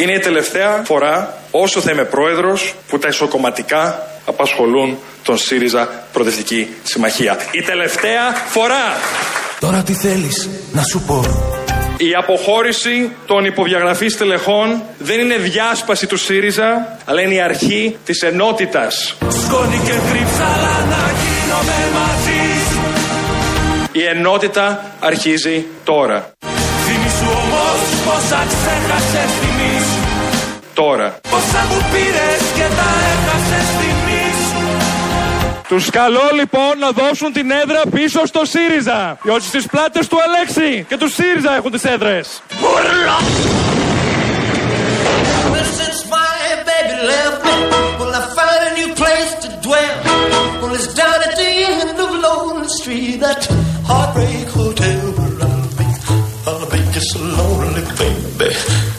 Είναι η τελευταία φορά όσο θα είμαι πρόεδρος που τα ισοκομματικά απασχολούν τον ΣΥΡΙΖΑ Προοδευτική Συμμαχία. Η τελευταία φορά. Τώρα τι θέλεις να σου πω; Η αποχώρηση των υποδιαγραφής τελεχών δεν είναι διάσπαση του ΣΥΡΙΖΑ, αλλά είναι η αρχή της ενότητας. Σκόνη και κρύψαλα να γίνομαι μαζί Η ενότητα αρχίζει τώρα. Θυμήσου όμως πόσα ξέχασες θυμής Πόσα μου και τους καλώ λοιπόν να δώσουν την έδρα πίσω στο ΣΥΡΙΖΑ. Διότι στις πλάτες του Αλέξη και του ΣΥΡΙΖΑ έχουν τις έδρες.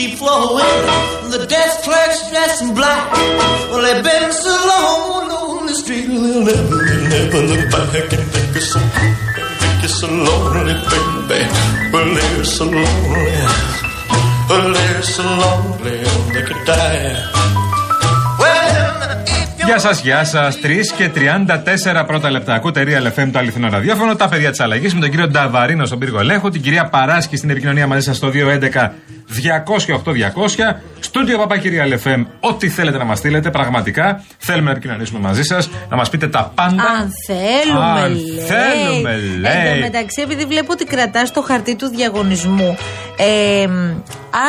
Keep flowing. The desk clerk's dressed in black. Well, they've been so long on the street, they'll never, they'll never look back and think it's so, think it's so lonely, baby. Well, they're so lonely. Well, they're so lonely, they could die. Well, if Γεια σα, γεια σα. 3 και 34 πρώτα λεπτά. Ακούτε Real FM το αληθινό ραδιόφωνο. Τα παιδιά τη αλλαγή με τον κύριο Νταβαρίνο στον πύργο ελέγχου. Την κυρία Παράσκη στην επικοινωνία μαζί σα στο 211 200 Στούντιο Παπάκυρια FM. Ό,τι θέλετε να μας στείλετε, πραγματικά θέλουμε να επικοινωνήσουμε μαζί σας, να μας πείτε τα πάντα. Αν θέλουμε, Αν λέει. θέλουμε, λέει. Εν τω μεταξύ, επειδή βλέπω ότι κρατάς το χαρτί του διαγωνισμού, ε,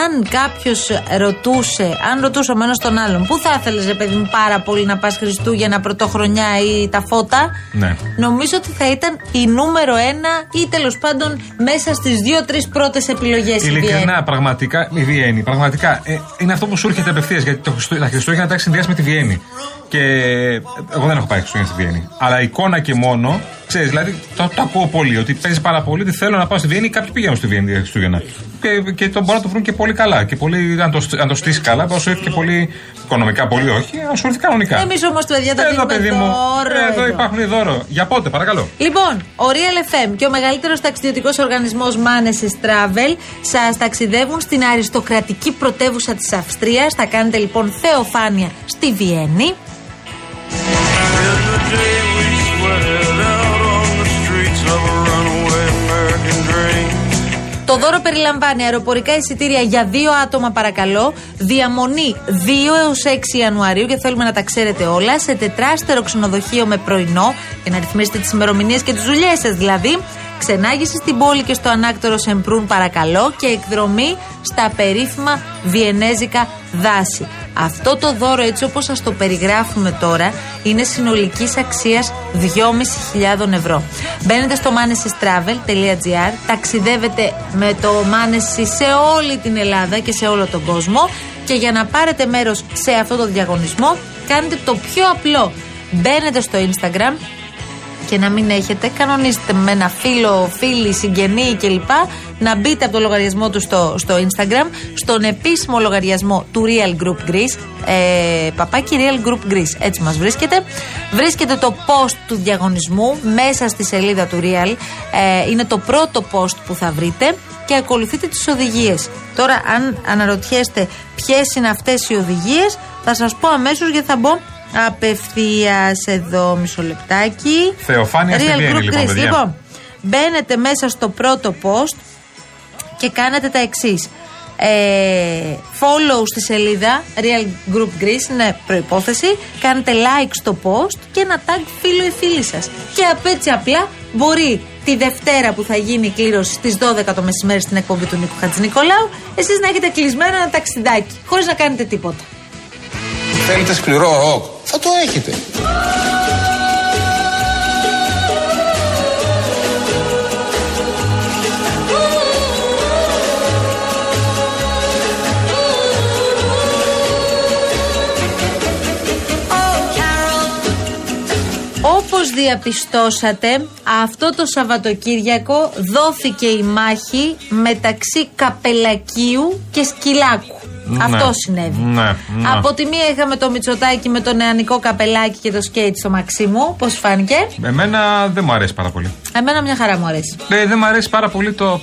αν κάποιος ρωτούσε, αν ρωτούσε ο ένας τον άλλον, πού θα ήθελες, ρε παιδί μου, πάρα πολύ να πας Χριστούγεννα, Πρωτοχρονιά ή τα φώτα, Ναι. νομίζω ότι θα ήταν η νούμερο ένα ή τέλος πάντων μέσα στις δύο-τρεις πρώτες επιλογές. Ειλικρινά, πραγματικά, η Βιέννη. Πραγματικά ε, είναι αυτό που σου έρχεται απευθείας. Γιατί το Χριστού, τα Χριστούγεννα τα έχεις συνδυάσει με τη Βιέννη. Και ε, εγώ δεν έχω πάει Χριστούγεννα στη Βιέννη. Αλλά εικόνα και μόνο, ξέρεις, δηλαδή το, το ακούω πολύ. Ότι παίζει πάρα πολύ ότι θέλω να πάω στη Βιέννη. Κάποιοι πηγαίνουν στη Βιέννη για Χριστούγεννα. Και, και το μπορούν να το βρουν και πολύ καλά. Και πολύ, αν το, αν το στήσει καλά, μπορεί να σου έρθει και πολύ οικονομικά, πολύ όχι, να σου έρθει κανονικά. Εμείς όμως, παιδιά, τα Εδώ, δίνουμε παιδί μου. δώρο. Εδώ υπάρχουν δώρο. Για πότε, παρακαλώ. Λοιπόν, ο Real FM και ο μεγαλύτερος ταξιδιωτικός οργανισμός Manesis Travel σας ταξιδεύουν στην αριστοκρατική πρωτεύουσα της Αυστρίας. Θα κάνετε λοιπόν θεοφάνεια στη Βιέννη. Το δώρο περιλαμβάνει αεροπορικά εισιτήρια για δύο άτομα, παρακαλώ. Διαμονή 2 έως 6 Ιανουαρίου και θέλουμε να τα ξέρετε όλα. Σε τετράστερο ξενοδοχείο με πρωινό, για να ρυθμίσετε τις ημερομηνίες και τις δουλειές σας δηλαδή. Ξενάγηση στην πόλη και στο ανάκτορο Σεμπρούν, παρακαλώ. Και εκδρομή στα περίφημα βιενέζικα δάση. Αυτό το δώρο, έτσι όπως σας το περιγράφουμε τώρα, είναι συνολικής αξίας 2.500 ευρώ. Μπαίνετε στο manesystravel.gr, ταξιδεύετε με το Manesy σε όλη την Ελλάδα και σε όλο τον κόσμο και για να πάρετε μέρος σε αυτό το διαγωνισμό κάνετε το πιο απλό. Μπαίνετε στο Instagram και να μην έχετε, κανονίστε με ένα φίλο, φίλη, συγγενή κλπ. Να μπείτε από το λογαριασμό του στο, στο Instagram, στον επίσημο λογαριασμό του Real Group Greece, ε, παπάκι Real Group Greece, έτσι μας βρίσκεται. Βρίσκεται το post του διαγωνισμού μέσα στη σελίδα του Real. Ε, είναι το πρώτο post που θα βρείτε και ακολουθείτε τις οδηγίες. Τώρα, αν αναρωτιέστε ποιες είναι αυτές οι οδηγίες, θα σας πω αμέσως γιατί θα μπω απευθείας εδώ μισό λεπτάκι. Θεοφάνεια στη Real Βιέννη, Group λοιπόν, Greece. παιδιά. Λοιπόν, μπαίνετε μέσα στο πρώτο post και κάνετε τα εξής. Ε, follow στη σελίδα Real Group Greece είναι προϋπόθεση κάνετε like στο post και ένα tag φίλο ή φίλη σας και απ' έτσι απλά μπορεί τη Δευτέρα που θα γίνει η κλήρωση στις 12 το μεσημέρι στην εκπομπή του Νίκου Χατζηνικολάου εσείς να έχετε κλεισμένο ένα ταξιδάκι χωρίς να κάνετε τίποτα Θέλετε σκληρό ροκ θα το έχετε. Όπως διαπιστώσατε, αυτό το Σαββατοκύριακο δόθηκε η μάχη μεταξύ Καπελακίου και Σκυλάκου. Ναι. Αυτό συνέβη. Ναι, ναι. Από τη μία είχαμε το Μητσοτάκι με το νεανικό καπελάκι και το σκέιτ στο Μαξίμου. Πώς φάνηκε; Εμένα δεν μου αρέσει πάρα πολύ. Εμένα μια χαρά μου αρέσει. Ε, δεν μου αρέσει πάρα πολύ το.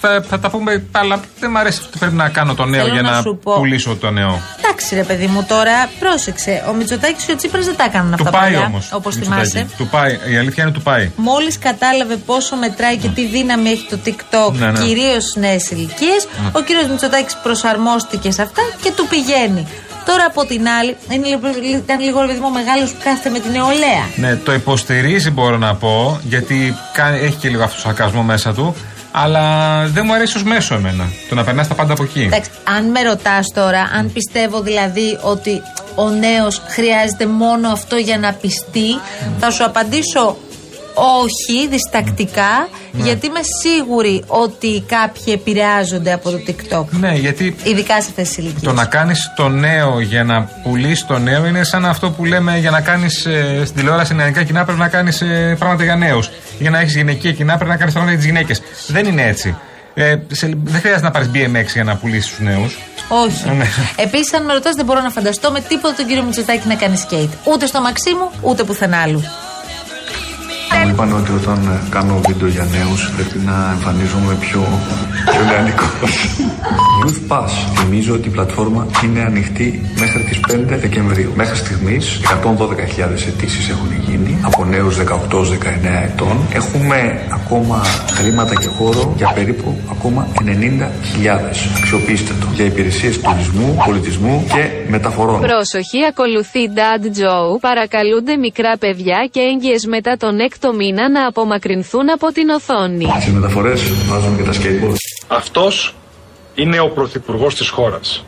Θα, θα τα πούμε, αλλά δεν μου αρέσει ότι πρέπει να κάνω το νέο Θέλω για να να, σου πω. πουλήσω το νέο. Εντάξει, ρε παιδί μου, τώρα πρόσεξε. Ο Μητσοτάκης και ο Τσίπρας δεν τα έκαναν Του αυτά πάει παλιά, όμως. Όπως θυμάσαι. Του πάει. Η αλήθεια είναι του πάει. Μόλις κατάλαβε πόσο μετράει και τι δύναμη έχει το TikTok, Ναι, ναι. κυρίως στι νέες ηλικίες, ο κύριος Μητσοτάκης προσαρμόστηκε σε αυτά και του πηγαίνει. Τώρα από την άλλη, είναι, λίγο- ήταν λίγο ρε παιδί μου μεγάλος που κάθεται με την νεολαία. Ναι, το υποστηρίζει μπορώ να πω, γιατί κάνει, έχει και λίγο αυτός το σαρκασμό μέσα του. Αλλά δεν μου αρέσει ως μέσο εμένα. Το να περνάς τα πάντα από εκεί. Εντάξει, αν με ρωτάς τώρα, αν πιστεύω δηλαδή ότι ο νέος χρειάζεται μόνο αυτό για να πιστεί, θα σου απαντήσω όχι, διστακτικά, γιατί είμαι σίγουρη ότι κάποιοι επηρεάζονται από το TikTok. Ναι, γιατί Ειδικά σε αυτέ τι ηλικίε. το να κάνεις το νέο για να πουλήσει το νέο είναι σαν αυτό που λέμε για να κάνεις ε, στην τηλεόραση νεανικά κοινά πρέπει να κάνεις πράγματα για νέους. Για να έχεις γυναικεία κοινά πρέπει να κάνεις πράγματα για τις γυναίκες. Δεν είναι έτσι. Ε, σε- δεν χρειάζεται να πάρεις BMX για να πουλήσεις τους νέους. Όχι. Ναι. Επίσης, αν με ρωτάς, δεν μπορώ να φανταστώ με τίποτα τον κύριο Μητσοτάκη να κάνει σκέιτ. Ούτε στο Μαξίμου, ούτε πουθενά άλλου. Μου είπαν ότι όταν ε, κάνω βίντεο για νέους πρέπει να εμφανίζομαι πιο, πιο νεανικός. Youth Pass. Θυμίζω ότι η πλατφόρμα είναι ανοιχτή μέχρι τις 5 Δεκεμβρίου. Μέχρι στιγμής 112.000 αιτήσεις έχουν γίνει από νέους 18-19 ετών. Έχουμε ακόμα χρήματα και χώρο για περίπου ακόμα 90.000. Αξιοποιήστε το για υπηρεσίες τουρισμού, πολιτισμού και μεταφορών. Πρόσοχη, ακολουθεί Dad Joe. Παρακαλούνται μικρά παιδιά και έγκυες μετά τον έκτο μήνα να απομακρυνθούν από την οθόνη. Στις μεταφορές βάζουμε και τα skateboard. Αυτός είναι ο πρωθυπουργός της χώρας.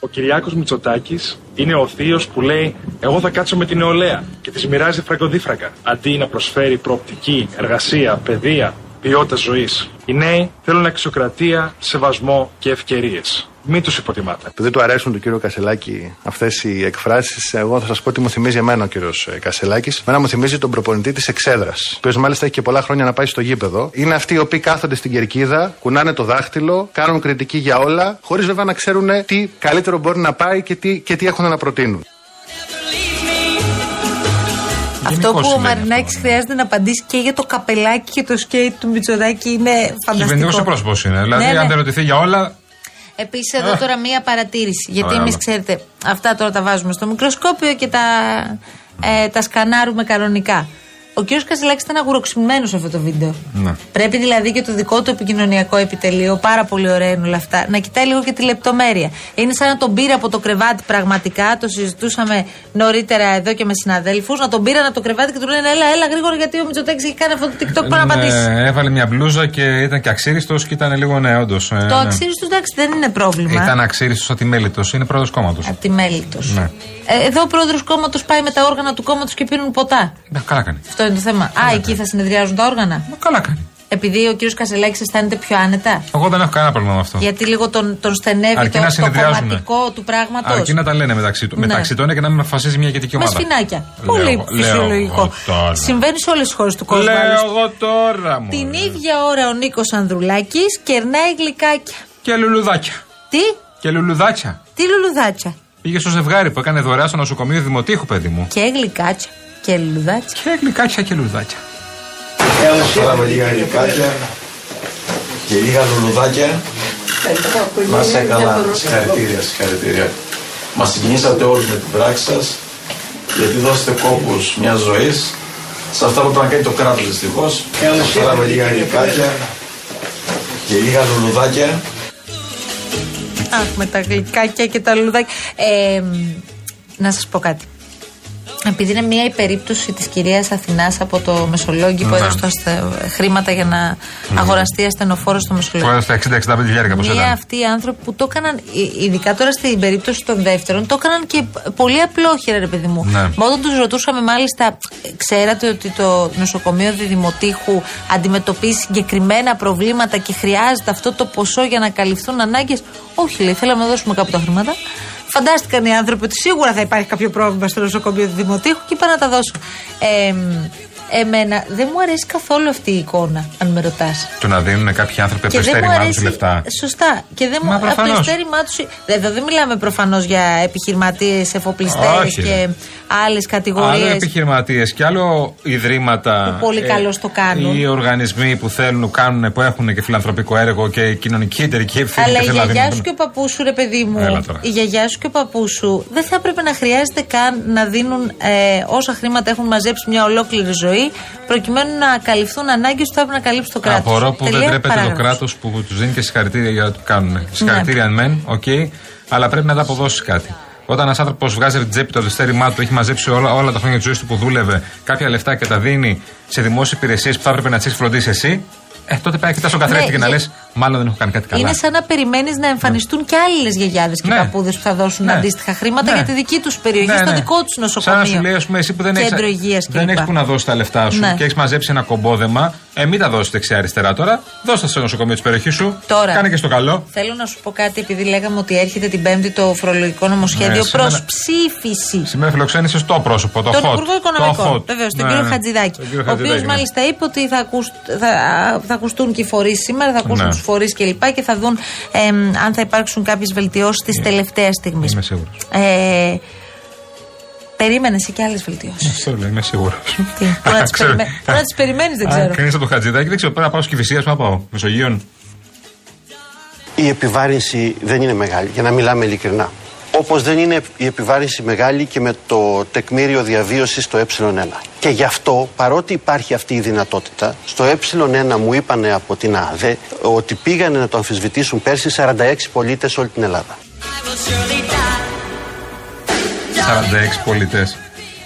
Ο Κυριάκος Μητσοτάκης είναι ο θείος που λέει «Εγώ θα κάτσω με την νεολαία» και της μοιράζει φραγκοδίφρακα, αντί να προσφέρει προοπτική, εργασία, παιδεία, ποιότητα ζωής. Οι νέοι θέλουν αξιοκρατία, σεβασμό και ευκαιρίες. Μην τους υποτιμάτε. Επειδή του αρέσουν του κύριο Κασελάκη αυτές οι εκφράσεις, εγώ θα σας πω ότι μου θυμίζει εμένα ο κύριος Κασελάκης. Εμένα μου θυμίζει τον προπονητή της Εξέδρας, ο οποίος μάλιστα έχει και πολλά χρόνια να πάει στο γήπεδο. Είναι αυτοί οι οποίοι κάθονται στην κερκίδα, κουνάνε το δάχτυλο, κάνουν κριτική για όλα, χωρίς βέβαια να ξέρουν τι καλύτερο μπορεί να πάει και τι, και τι έχουν να προτείνουν. Αυτό που ο συμβαίνει Μαρινάκης αυτό. χρειάζεται να απαντήσει και για το καπελάκι και το σκέιτ του Μητσοτάκη είναι Κυβερνητικός φανταστικό. πρόσωπος είναι. Δηλαδή, Ναι, ναι. αν δεν ρωτηθεί για όλα. Επίσης, εδώ τώρα μία παρατήρηση. Γιατί Ωραία, εμείς, όλα. ξέρετε, αυτά τώρα τα βάζουμε στο μικροσκόπιο και τα, ε, τα σκανάρουμε κανονικά. Ο κύριος Κασελάκη ήταν αγουροξυπημένο σε αυτό το βίντεο. Ναι. Πρέπει δηλαδή και το δικό του επικοινωνιακό επιτελείο, πάρα πολύ ωραία είναι όλα αυτά, να κοιτάει λίγο και τη λεπτομέρεια. Είναι σαν να τον πήρε από το κρεβάτι πραγματικά, το συζητούσαμε νωρίτερα εδώ και με συναδέλφους, να τον πήραν από το κρεβάτι και του λένε Έλα, έλα γρήγορα γιατί ο Μητσοτάκης έχει κάνει αυτό το TikTok para να απαντήσει. Ναι, έβαλε μια μπλούζα και ήταν και αξίριστος και ήταν λίγο ναι, όντως. Το αξίριστος εντάξει δεν είναι πρόβλημα. Ήταν αξίριστος ατιμέλητος. Είναι πρόεδρος κόμματος. Από τη μέλητο. Ναι. Ε, εδώ ο πρόεδρος κόμματος πάει με τα όργανα του κόμματος και πίνουν ποτά. Ναι, καλά κάνει. Αυτό είναι το θέμα. Α, εκεί θα συνεδριάζουν τα όργανα. Ναι, Καλά κάνει. Επειδή ο κύριος Κασελάκης αισθάνεται πιο άνετα. Εγώ δεν έχω κανένα πρόβλημα με αυτό. Γιατί λίγο τον, τον στενεύει Αρκεί το, να το συνεδριάζουνε. κομματικό του πράγματος. Αρκεί να τα λένε μεταξύ, του, Ναι. μεταξύ των και να μην αποφασίζει μια ηγετική Με ομάδα. σφινάκια. Λέω Πολύ εγώ- λέω φυσιολογικό. εγώ τώρα. Συμβαίνει σε όλες τις χώρες του κόσμου. Λέω άλλωστε. εγώ τώρα μου. Την ίδια ώρα ο Νίκος Ανδρουλάκης κερνάει γλυκάκια. Και λουλουδάκια. Τι, Και λουλουδάκια. τι λουλουδάκια; Πήγε στο ζευγάρι που έκανε δωρεά στο νοσοκομείο Δημοτήχου, παιδί μου. Και γλυκάκια. Και λουλουδάκια. Και γλυκάκια και λουλουδάκια. Βάλαμε λίγα γλυκάκια και λίγα λουλουδάκια. Να σε καλά. Συγχαρητήρια, συγχαρητήρια. Μας συγκινήσατε όλους με την πράξη σας, γιατί δώσετε κόπους μιας ζωής σε αυτά που πρέπει να κάνει το κράτος δυστυχώς. Βάλαμε λίγα γλυκάκια και λίγα λουλουδάκια. Αχ, με τα γλυκάκια και τα λουλουδάκια. Ε, να σας πω κάτι. Επειδή είναι μία η περίπτωση της κυρίας Αθηνάς από το Μεσολόγγι που Ναι. έδωσε το αστε- χρήματα για να αγοραστεί ασθενοφόρο στο Που Μεσολόγγι. έδωσε τα 60-65 χιλιάρικα πώς Μία ήταν. αυτοί οι άνθρωποι που το έκαναν, ε, ειδικά τώρα στην περίπτωση των δεύτερων, το έκαναν και πολύ απλόχερα, ρε παιδί μου. Ναι. Μα όταν τους ρωτούσαμε, μάλιστα, ε, ξέρατε ότι το νοσοκομείο Διδημοτήχου αντιμετωπίζει συγκεκριμένα προβλήματα και χρειάζεται αυτό το ποσό για να καλυφθούν ανάγκες; Όχι, λέει, θέλαμε να δώσουμε κάπου τα χρήματα. Φαντάστηκαν οι άνθρωποι ότι σίγουρα θα υπάρχει κάποιο πρόβλημα στο νοσοκομείο του Δημοτήχου και είπαν να τα δώσουν. Ε, εμένα δεν μου αρέσει καθόλου αυτή η εικόνα, αν με ρωτάς. Του να δίνουν κάποιοι άνθρωποι από το Και δεν μου ειστέρημά τους αρέσει- λεφτά. Σωστά. Και δεν Μα μου από το προφανώς. ειστέρημά του. Εδώ δεν μιλάμε προφανώς για επιχειρηματίες, εφοπλιστές Όχι, και ρε. άλλες Άλλο κατηγορίε. επιχειρηματίες και άλλο ιδρύματα. Που πολύ καλώς το κάνουν. Ή οργανισμοί που θέλουν, κάνουν, που έχουν και φιλανθρωπικό έργο και κοινωνική εταιρική ευθύνη. Αλλά και η θέλουν να γιαγιά δίνουν- σου και ο παππούς σου, ρε παιδί μου, Έλα τώρα. η γιαγιά σου και ο παππούς σου δεν θα έπρεπε να χρειάζεται καν να δίνουν ε, όσα χρήματα έχουν μαζέψει μια ολόκληρη ζωή, προκειμένου να καλυφθούν ανάγκες που θα έπρεπε να καλύψει το κράτος. Απορώ που δεν τρέπεται το κράτος που τους δίνει και συγχαρητήρια για ό,τι κάνουν. Συγχαρητήρια Ναι. μεν, οκ, αλλά πρέπει να τα αποδώσει κάτι. Όταν ένας άνθρωπος βγάζει από την τσέπη το υστέρημά του, έχει μαζέψει όλα, όλα τα χρόνια της ζωής του που δούλευε κάποια λεφτά και τα δίνει σε δημόσιες υπηρεσίες που θα έπρεπε να τις έχεις φροντίσεις εσύ, ε, τότε πάει να κοιτά τον καθρέφτη Ναι, και να για- λες: Μάλλον δεν έχω κάνει κάτι καλά. Είναι σαν να περιμένεις να εμφανιστούν και άλλες γιαγιάδες και Ναι. παππούδες που θα δώσουν Ναι. αντίστοιχα χρήματα Ναι. για τη δική τους περιοχή, Ναι, στο ναι. δικό τους Σαν νοσοκομείο. να σου λέει, ας πούμε, εσύ που δεν Κέντρο έχει υγείας δεν κλπ. έχεις που να δώσεις τα λεφτά σου Ναι. και έχεις μαζέψει ένα κομπόδεμα, ε, μην τα δώσεις δεξιά-αριστερά τώρα. Δώσ' τα στο νοσοκομείο της περιοχής σου. Τώρα. Κάνε και στο καλό. Θέλω να σου πω κάτι, επειδή λέγαμε ότι έρχεται την Πέμπτη το φορολογικό νομοσχέδιο Ναι, σήμερα- προ ψήφιση. Σήμερα φιλοξένησες το πρόσωπο, το Τον hot. Υπουργό Το Οικονομικών. hot. Βεβαίως, τον Ναι, κύριο ναι. Χατζηδάκη. Τον κύριο Ο οποίος Χατζηδάκη, ναι. μάλιστα είπε ότι θα, ακούσ- θα, θα ακουστούν και οι φορείς σήμερα, θα ακούσουν Ναι. τους φορείς κλπ. Και, θα δουν εμ, αν θα υπάρξουν κάποιες βελτιώσεις της τελευταίας στιγμής. Είμαι σίγουρος. Ε, Περίμενες και άλλες βελτιώσεις. Στο λέω, είμαι σίγουρος. Τι, τώρα τις περιμέ- τώρα τις περιμένεις, δεν ξέρω. Κρίνει από το χατζηδάκι, δεν ξέρω. Πρέπει να πάω σκηφισία, να πάω. Μεσογείων. Η επιβάρυνση δεν είναι μεγάλη, για να μιλάμε ειλικρινά. Όπως δεν είναι η επιβάρυνση μεγάλη και με το τεκμήριο διαβίωσης στο ε1. Και γι' αυτό, παρότι υπάρχει αυτή η δυνατότητα, στο ε1 μου είπανε από την ΑΔΕ ότι πήγανε να το αμφισβητήσουν πέρσι 46 πολίτες σε όλη την Ελλάδα. 46 πολίτες.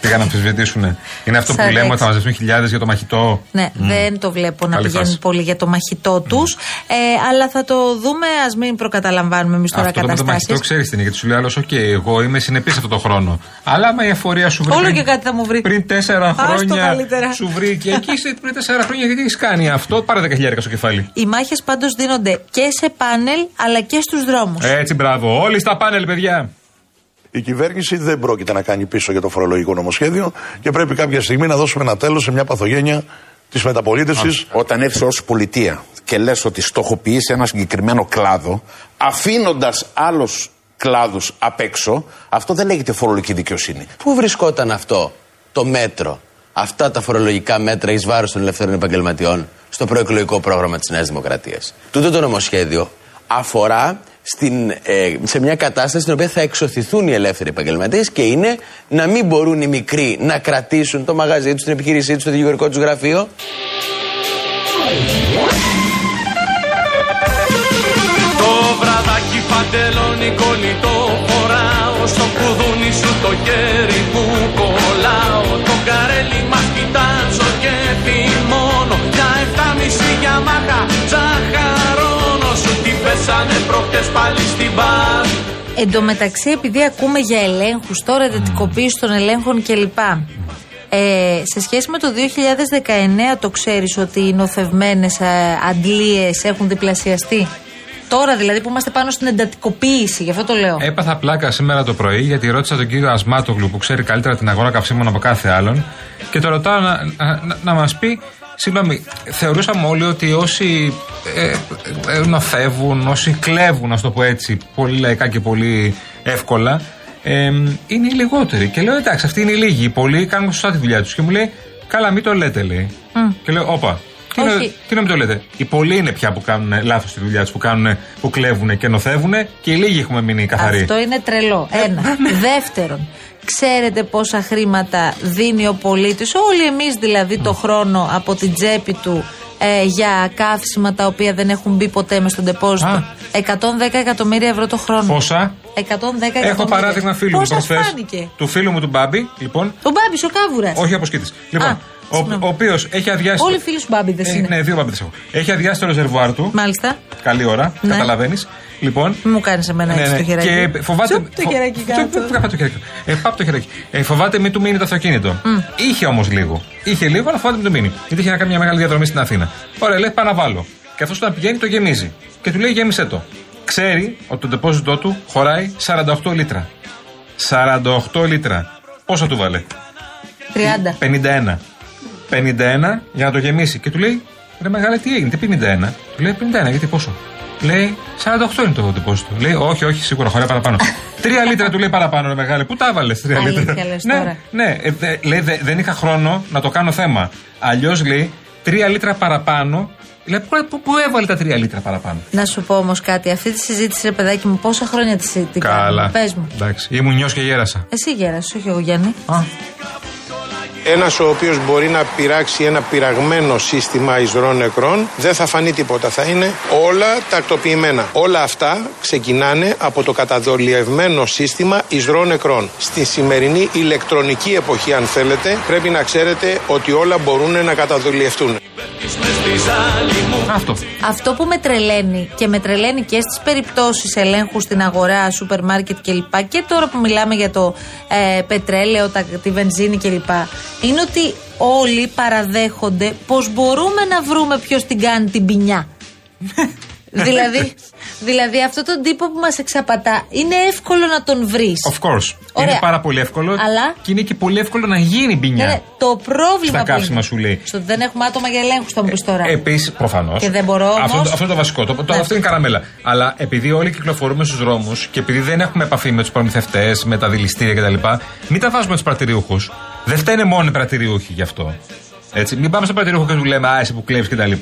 Πήγαν να αμφισβητήσουν. Είναι αυτό που 46. λέμε ότι θα μαζευτούν χιλιάδες για το μαχητό. Ναι, δεν το βλέπω να Καλή πηγαίνει φάση. πολύ για το μαχητό τους. Ε, αλλά θα το δούμε, ας μην προκαταλαμβάνουμε εμείς τώρα Αυτό το με το καταστάσεις. μαχητό ξέρεις τι είναι, γιατί σου λέει άλλος: Οκ, εγώ είμαι συνεπής αυτό το χρόνο. Αλλά άμα η εφορία σου βρει. Όλο πριν- και κάτι θα μου βρει. Πριν τέσσερα Άστο χρόνια καλύτερα. σου βρει και εκεί είσαι πριν τέσσερα χρόνια γιατί έχεις κάνει αυτό. Πάρε 10.000 στο κεφάλι. Οι μάχες πάντως δίνονται και σε πάνελ αλλά και στους δρόμους. Έτσι, μπράβο. Όλοι στα πάνελ, παιδιά. Η κυβέρνηση δεν πρόκειται να κάνει πίσω για το φορολογικό νομοσχέδιο και πρέπει κάποια στιγμή να δώσουμε ένα τέλος σε μια παθογένεια της μεταπολίτευσης. Όταν έρθεις ως πολιτεία και λες ότι στοχοποιείς ένα συγκεκριμένο κλάδο, αφήνοντας άλλους κλάδους απ' έξω, αυτό δεν λέγεται φορολογική δικαιοσύνη. Πού βρισκόταν αυτό το μέτρο, αυτά τα φορολογικά μέτρα εις βάρος των ελεύθερων επαγγελματιών στο προεκλογικό πρόγραμμα της Νέας Δημοκρατίας; Τούτο το νομοσχέδιο αφορά στην, ε, σε μια κατάσταση στην οποία θα εξωθηθούν οι ελεύθεροι επαγγελματίες και είναι να μην μπορούν οι μικροί να κρατήσουν το μαγαζί τους, την επιχείρησή τους, το δικηγορικό τους γραφείο. Το βραδάκι παντελόνι κολλητό φοράω Στο κουδούνι σου το χέρι μου κολλάω Το καρέλι μας κοιτάζω και θυμώνω πάλι στην μπαρ Εν τω μεταξύ, επειδή ακούμε για ελέγχους τώρα, εντατικοποίηση των ελέγχων κλπ. Ε, σε σχέση με το 2019, το ξέρεις ότι οι νοθευμένες αντλίες έχουν διπλασιαστεί; Τώρα δηλαδή που είμαστε πάνω στην εντατικοποίηση, γι' αυτό το λέω. Έπαθα πλάκα σήμερα το πρωί γιατί ρώτησα τον κύριο Ασμάτογλου που ξέρει καλύτερα την αγορά καυσίμων από κάθε άλλον και το ρωτάω να, να, να, να μας πει. Συγγνώμη, θεωρούσαμε όλοι ότι όσοι ε, ε, νοθεύουν, όσοι κλέβουν, α το πω έτσι, πολύ λαϊκά και πολύ εύκολα, ε, είναι οι λιγότεροι. Και λέω εντάξει, αυτοί είναι οι λίγοι. Οι πολλοί κάνουν σωστά τη δουλειά τους. Και μου λέει, Καλά, μην το λέτε, λέει. Και λέω, Όπα, τι Όχι. είναι, τι να μην το λέτε. Οι πολλοί είναι πια που κάνουν λάθος τη δουλειά τους, που, κάνουν, που κλέβουν και νοθεύουν και οι λίγοι έχουμε μείνει καθαροί. Αυτό είναι τρελό. Ένα. Δεύτερον, ξέρετε πόσα χρήματα δίνει ο πολίτης, όλοι εμείς δηλαδή, το χρόνο από την τσέπη του ε, για καύσιμα τα οποία δεν έχουν μπει ποτέ με στον τεπόζιτο. 110 εκατομμύρια ευρώ το χρόνο. Πόσα; 110 εκατομμύρια. Έχω παράδειγμα φίλου μου Πώς σας προχθές. φάνηκε; Του φίλου μου του Μπάμπη, λοιπόν. Ο Μπάμπη, ο Κάβουρας. Όχι από σκήτη. Λοιπόν, Α, ο, συγγνώμη. ο οποίος έχει αδειάσει. Όλοι οι φίλοι σου Μπάμπηδε Ε, είναι. ναι, δύο μπάμπηδε έχω. Έχει αδειάσει το ρεζερβουάρ του. Μάλιστα. Καλή ώρα, Ναι. καταλαβαίνεις. Λοιπόν. Μην μου κάνεις εμένα έτσι το χεράκι. Και φοβάται. Τσουπ το χεράκι φο- κάτω. τσουπ, Πάπα το χεράκι. Ε, πάπα το χεράκι. Ε, φοβάται μην του μείνει το αυτοκίνητο. Είχε όμως λίγο. Είχε λίγο, αλλά φοβάται μην του μείνει. Γιατί είχε να κάνει μια μεγάλη διαδρομή στην Αθήνα. Ωραία, λέει πάω να βάλω. Και αυτός όταν πηγαίνει το γεμίζει. Και του λέει γέμισε το. ξέρει ότι το ντεπόζιτό του χωράει 48 λίτρα. 48 λίτρα. Πόσα του βάλε; 30. 51. 51 για να το γεμίσει. Και του λέει, ρε μεγάλε, τι έγινε, τι 51. Του λέει 51, γιατί πόσο; Λέει, 48 είναι το ντεπόζιτο. Λέει, όχι, όχι, σίγουρα χωράει παραπάνω. Τρία λίτρα του λέει παραπάνω, ρε μεγάλε. Πού τα έβαλες, τρία Αλήθεια λίτρα; λες ναι, τώρα. ναι, ε, δε- λέει, δε- δεν είχα χρόνο να το κάνω θέμα. Αλλιώς λέει, τρία λίτρα παραπάνω. Λέει, πού, πού, πού έβαλε τα τρία λίτρα παραπάνω; Να σου πω όμως κάτι. Αυτή τη συζήτηση, ρε παιδάκι μου, πόσα χρόνια τη τη Καλά. Πες μου. Εντάξει, ήμουν νιός και γέρασα. Εσύ γέρασες, όχι εγώ Γιάννη. Ένας ο οποίος μπορεί να πειράξει ένα πειραγμένο σύστημα εισρών νεκρών δεν θα φανεί τίποτα. Θα είναι όλα τακτοποιημένα. Όλα αυτά ξεκινάνε από το καταδολιευμένο σύστημα εισρών νεκρών. Στη σημερινή ηλεκτρονική εποχή αν θέλετε πρέπει να ξέρετε ότι όλα μπορούν να καταδολιευτούν. Αυτό. Αυτό που με τρελαίνει και με τρελαίνει και στις περιπτώσεις ελέγχου στην αγορά, σούπερ μάρκετ κλπ. Και τώρα που μιλάμε για το ε, πετρέλαιο, τα, τη βενζίνη κλπ. Είναι ότι όλοι παραδέχονται πως μπορούμε να βρούμε ποιος την κάνει την ποινιά. δηλαδή, δηλαδή αυτό τον τύπο που μας εξαπατά είναι εύκολο να τον βρεις. Of course. Ωραία. Είναι πάρα πολύ εύκολο. Αλλά- Και είναι και πολύ εύκολο να γίνει ποινιά. Ναι, το πρόβλημα Στα που καύσιμα είναι, σου λέει. Στο ότι δεν έχουμε άτομα για ελέγχου, θα μου πεις τώρα. Επίσης, προφανώς. Και δεν μπορώ Αυτό, όμως- αυτό είναι το βασικό. Το, το, Ναι. Αυτό είναι καραμέλα. Αλλά επειδή όλοι κυκλοφορούμε στους δρόμους και επειδή δεν έχουμε επαφή με τους προμηθευτές, με τα δηληστήρια κτλ., μην τα βάζουμε του πρατηριούχους. Δεν φταίνε μόνο οι πρατηριούχοι γι' αυτό. Έτσι, μην πάμε στον πρατηριούχο και του λέμε Α, εσύ που κλέβεις κτλ.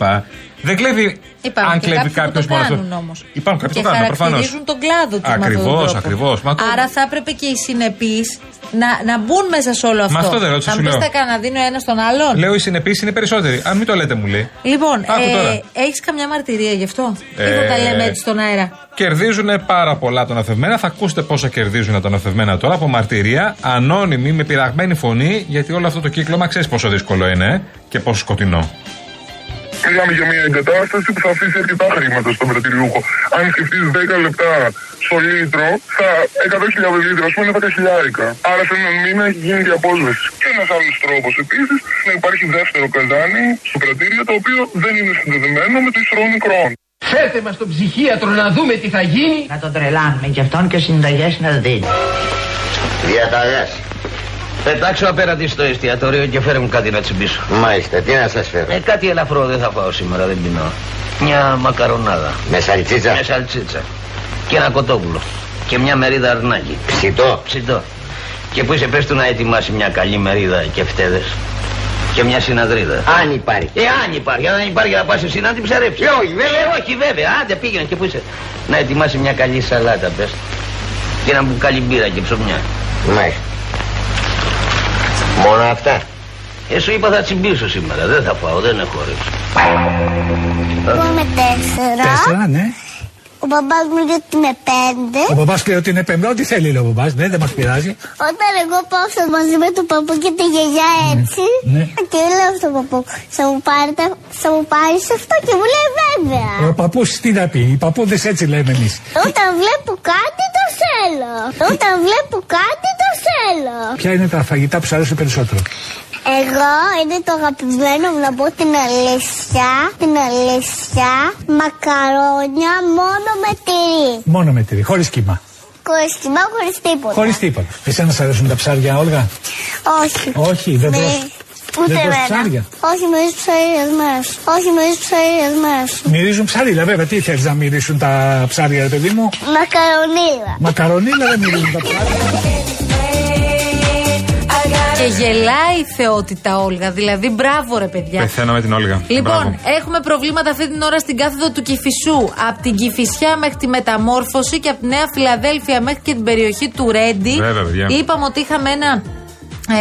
Δεν κλέβει Υπάρχουν αν και κλέβει κάποιοι που κάποιος το μόνο κάνουν αυτός. όμως. Υπάρχουν κάποιοι και που το κάνουν, προφανώς. χαρακτηρίζουν τον κλάδο του με αυτόν τον Ακριβώς, τρόπο. ακριβώς. Άρα θα έπρεπε και οι συνεπείς να, να μπουν μέσα σε όλο αυτό. αυτό δεν ρώτησα, Θα σου μου πει λέω. τα κανένα δίνει ο ένα τον άλλον. Λέω οι συνεπείς είναι περισσότεροι. Αν μην το λέτε, μου λέει. Λοιπόν, Άκου τώρα. ε, έχεις καμιά μαρτυρία γι' αυτό; Ε, Ή θα τα λέμε έτσι στον αέρα. Κερδίζουν πάρα πολλά τα νοθευμένα. Θα ακούσετε πόσα κερδίζουν τα νοθευμένα τώρα από μαρτυρία. Ανώνυμη, με πειραγμένη φωνή, γιατί όλο αυτό το κύκλωμα ξέρεις πόσο δύσκολο είναι ε, και πόσο σκοτεινό. Μιλάμε για μια εγκατάσταση που θα αφήσει αρκετά χρήματα στον πρατηριούχο. Αν σκεφτείς 10 λεπτά στο λίτρο, θα 100.000 λίτρα, ας πούμε, είναι 10 χιλιάρικα. Άρα σε έναν μήνα έχει γίνει η απόσβεση. Και ένας άλλος τρόπος επίσης να υπάρχει δεύτερο καζάνι στο κρατήριο, το οποίο δεν είναι συνδεδεμένο με το ισρό μικρών. Φέρτε μας τον ψυχίατρο να δούμε τι θα γίνει. Να τον τρελάνουμε και αυτόν και συνταγές να δίνει. Διαταγές. Πετάξω απέναντι στο εστιατόριο και φέρε μου κάτι να τσιμπήσω. Μάλιστα, τι να σας φέρω; Ε, κάτι ελαφρό δεν θα φάω σήμερα, δεν πεινώ. Μια μακαρονάδα. Με σαλτσίτσα; Με σαλτσίτσα. Και ένα κοτόπουλο. Και μια μερίδα αρνάκι. Ψητό; Ψητό. Και που είσαι πες του να ετοιμάσει μια καλή μερίδα και φτέδες. Και μια συναδρίδα. Αν υπάρχει. Ε, αν υπάρχει. Αν δεν υπάρχει να πας εσύ να την ψαρέψεις. Ε, όχι, βέβαια. Ε, όχι, βέβαια. Άντε πήγαινε και που είσαι. Να ετοιμάσει μια καλή σαλάτα, πες. Και ένα μπουκάλι μπύρα και ψωμιά. Μάλιστα. Μόνο αυτά. Ε, σου είπα θα τσιμπήσω σήμερα. Δεν θα φάω, δεν έχω όρεξη. Εγώ είμαι τέσσερα. Τέσσερα, ναι. Ο μπαμπάς μου λέει ότι είμαι πέντε. Ο μπαμπάς λέει ότι είναι πέμπτη. Ό,τι θέλει λέει ο μπαμπάς. Ναι, δεν μας πειράζει. Όταν εγώ πάω στο μαζί με τον παππού και τη γιαγιά έτσι. Ναι. Και λέω στον παππού, θα μου, πάρετε, θα μου πάρεις αυτό; και μου λέει βέβαια. Ο παππούς τι να πει; Οι παππούδες έτσι λέμε εμείς. Όταν βλέπω κάτι το θέλω. Όταν βλέπω κάτι το θέλω. Ποια είναι τα φαγητά που σου αρέσουν περισσότερο; Εγώ είναι το αγαπημένο μου να πω την αλήθεια. Την αλήθεια. Μακαρόνια μόνο με τυρί. Μόνο με τυρί, χωρίς κύμα. Χωρίς κοιμά, χωρίς τίποτα. Χωρίς τίποτα. Εσένα σ' αρέσουν τα ψάρια, Όλγα; Όχι. Όχι, δεν Ναι. τρως. Ούτε δεν τρως εμένα. ψάρια. Όχι με τις ψαρίες μας. Όχι με τις ψαρίες μας. Μυρίζουν ψάρια, βέβαια. Τι θέλεις να μυρίσουν τα ψάρια, ρε παιδί μου; Μακαρονίλα. Μακαρονίλα δεν μυρίζουν τα ψάρια. Και γελάει η θεότητα Όλγα. Δηλαδή, μπράβο ρε παιδιά. Πεθαίνω με την Όλγα. Λοιπόν, Μπράβο. έχουμε προβλήματα αυτή την ώρα στην κάθοδο του Κηφισού. Από την Κηφισιά μέχρι τη Μεταμόρφωση και από τη Νέα Φιλαδέλφια μέχρι και την περιοχή του Ρέντι. Βέβαια, παιδιά. Είπαμε ότι είχαμε ένα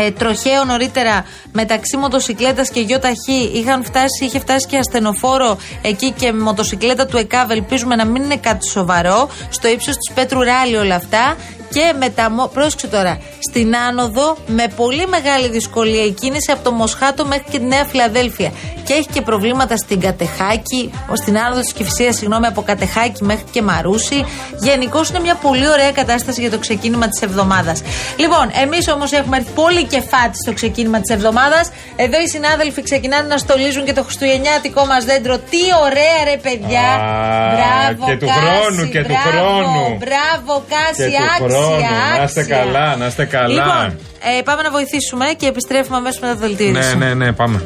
ε, τροχαίο νωρίτερα μεταξύ μοτοσυκλέτας και γιοταχή. Είχαν φτάσει, είχε φτάσει και ασθενοφόρο εκεί και μοτοσυκλέτα του ΕΚΑΒ. Ελπίζουμε να μην είναι κάτι σοβαρό. Στο ύψος της Πέτρου Ράλι όλα αυτά. Και μεταμο... πρόσεξε τώρα, στην άνοδο με πολύ μεγάλη δυσκολία η κίνηση από το Μοσχάτο μέχρι και τη Νέα Φιλαδέλφια. Και έχει και προβλήματα στην Κατεχάκη, στην άνοδο της Κηφισίας, συγγνώμη, από Κατεχάκη μέχρι και Μαρούσι. Γενικώς είναι μια πολύ ωραία κατάσταση για το ξεκίνημα της εβδομάδας. Λοιπόν, εμείς όμως έχουμε έρθει πολύ κεφάτοι στο ξεκίνημα της εβδομάδας. Εδώ οι συνάδελφοι ξεκινάνε να στολίζουν και το χριστουγεννιάτικό μας δέντρο. Τι ωραία, ρε παιδιά! Α, μπράβο, και του Κάση, χρόνου, και του μπράβο, χρόνου. Μπράβο, Κάση, Και του άξια, χρόνου. Να είστε άξια. καλά, να είστε καλά. Λοιπόν, ε, πάμε να βοηθήσουμε και επιστρέφουμε αμέσως μετά το δελτίο Ναι, ειδήσεων. ναι, ναι, πάμε.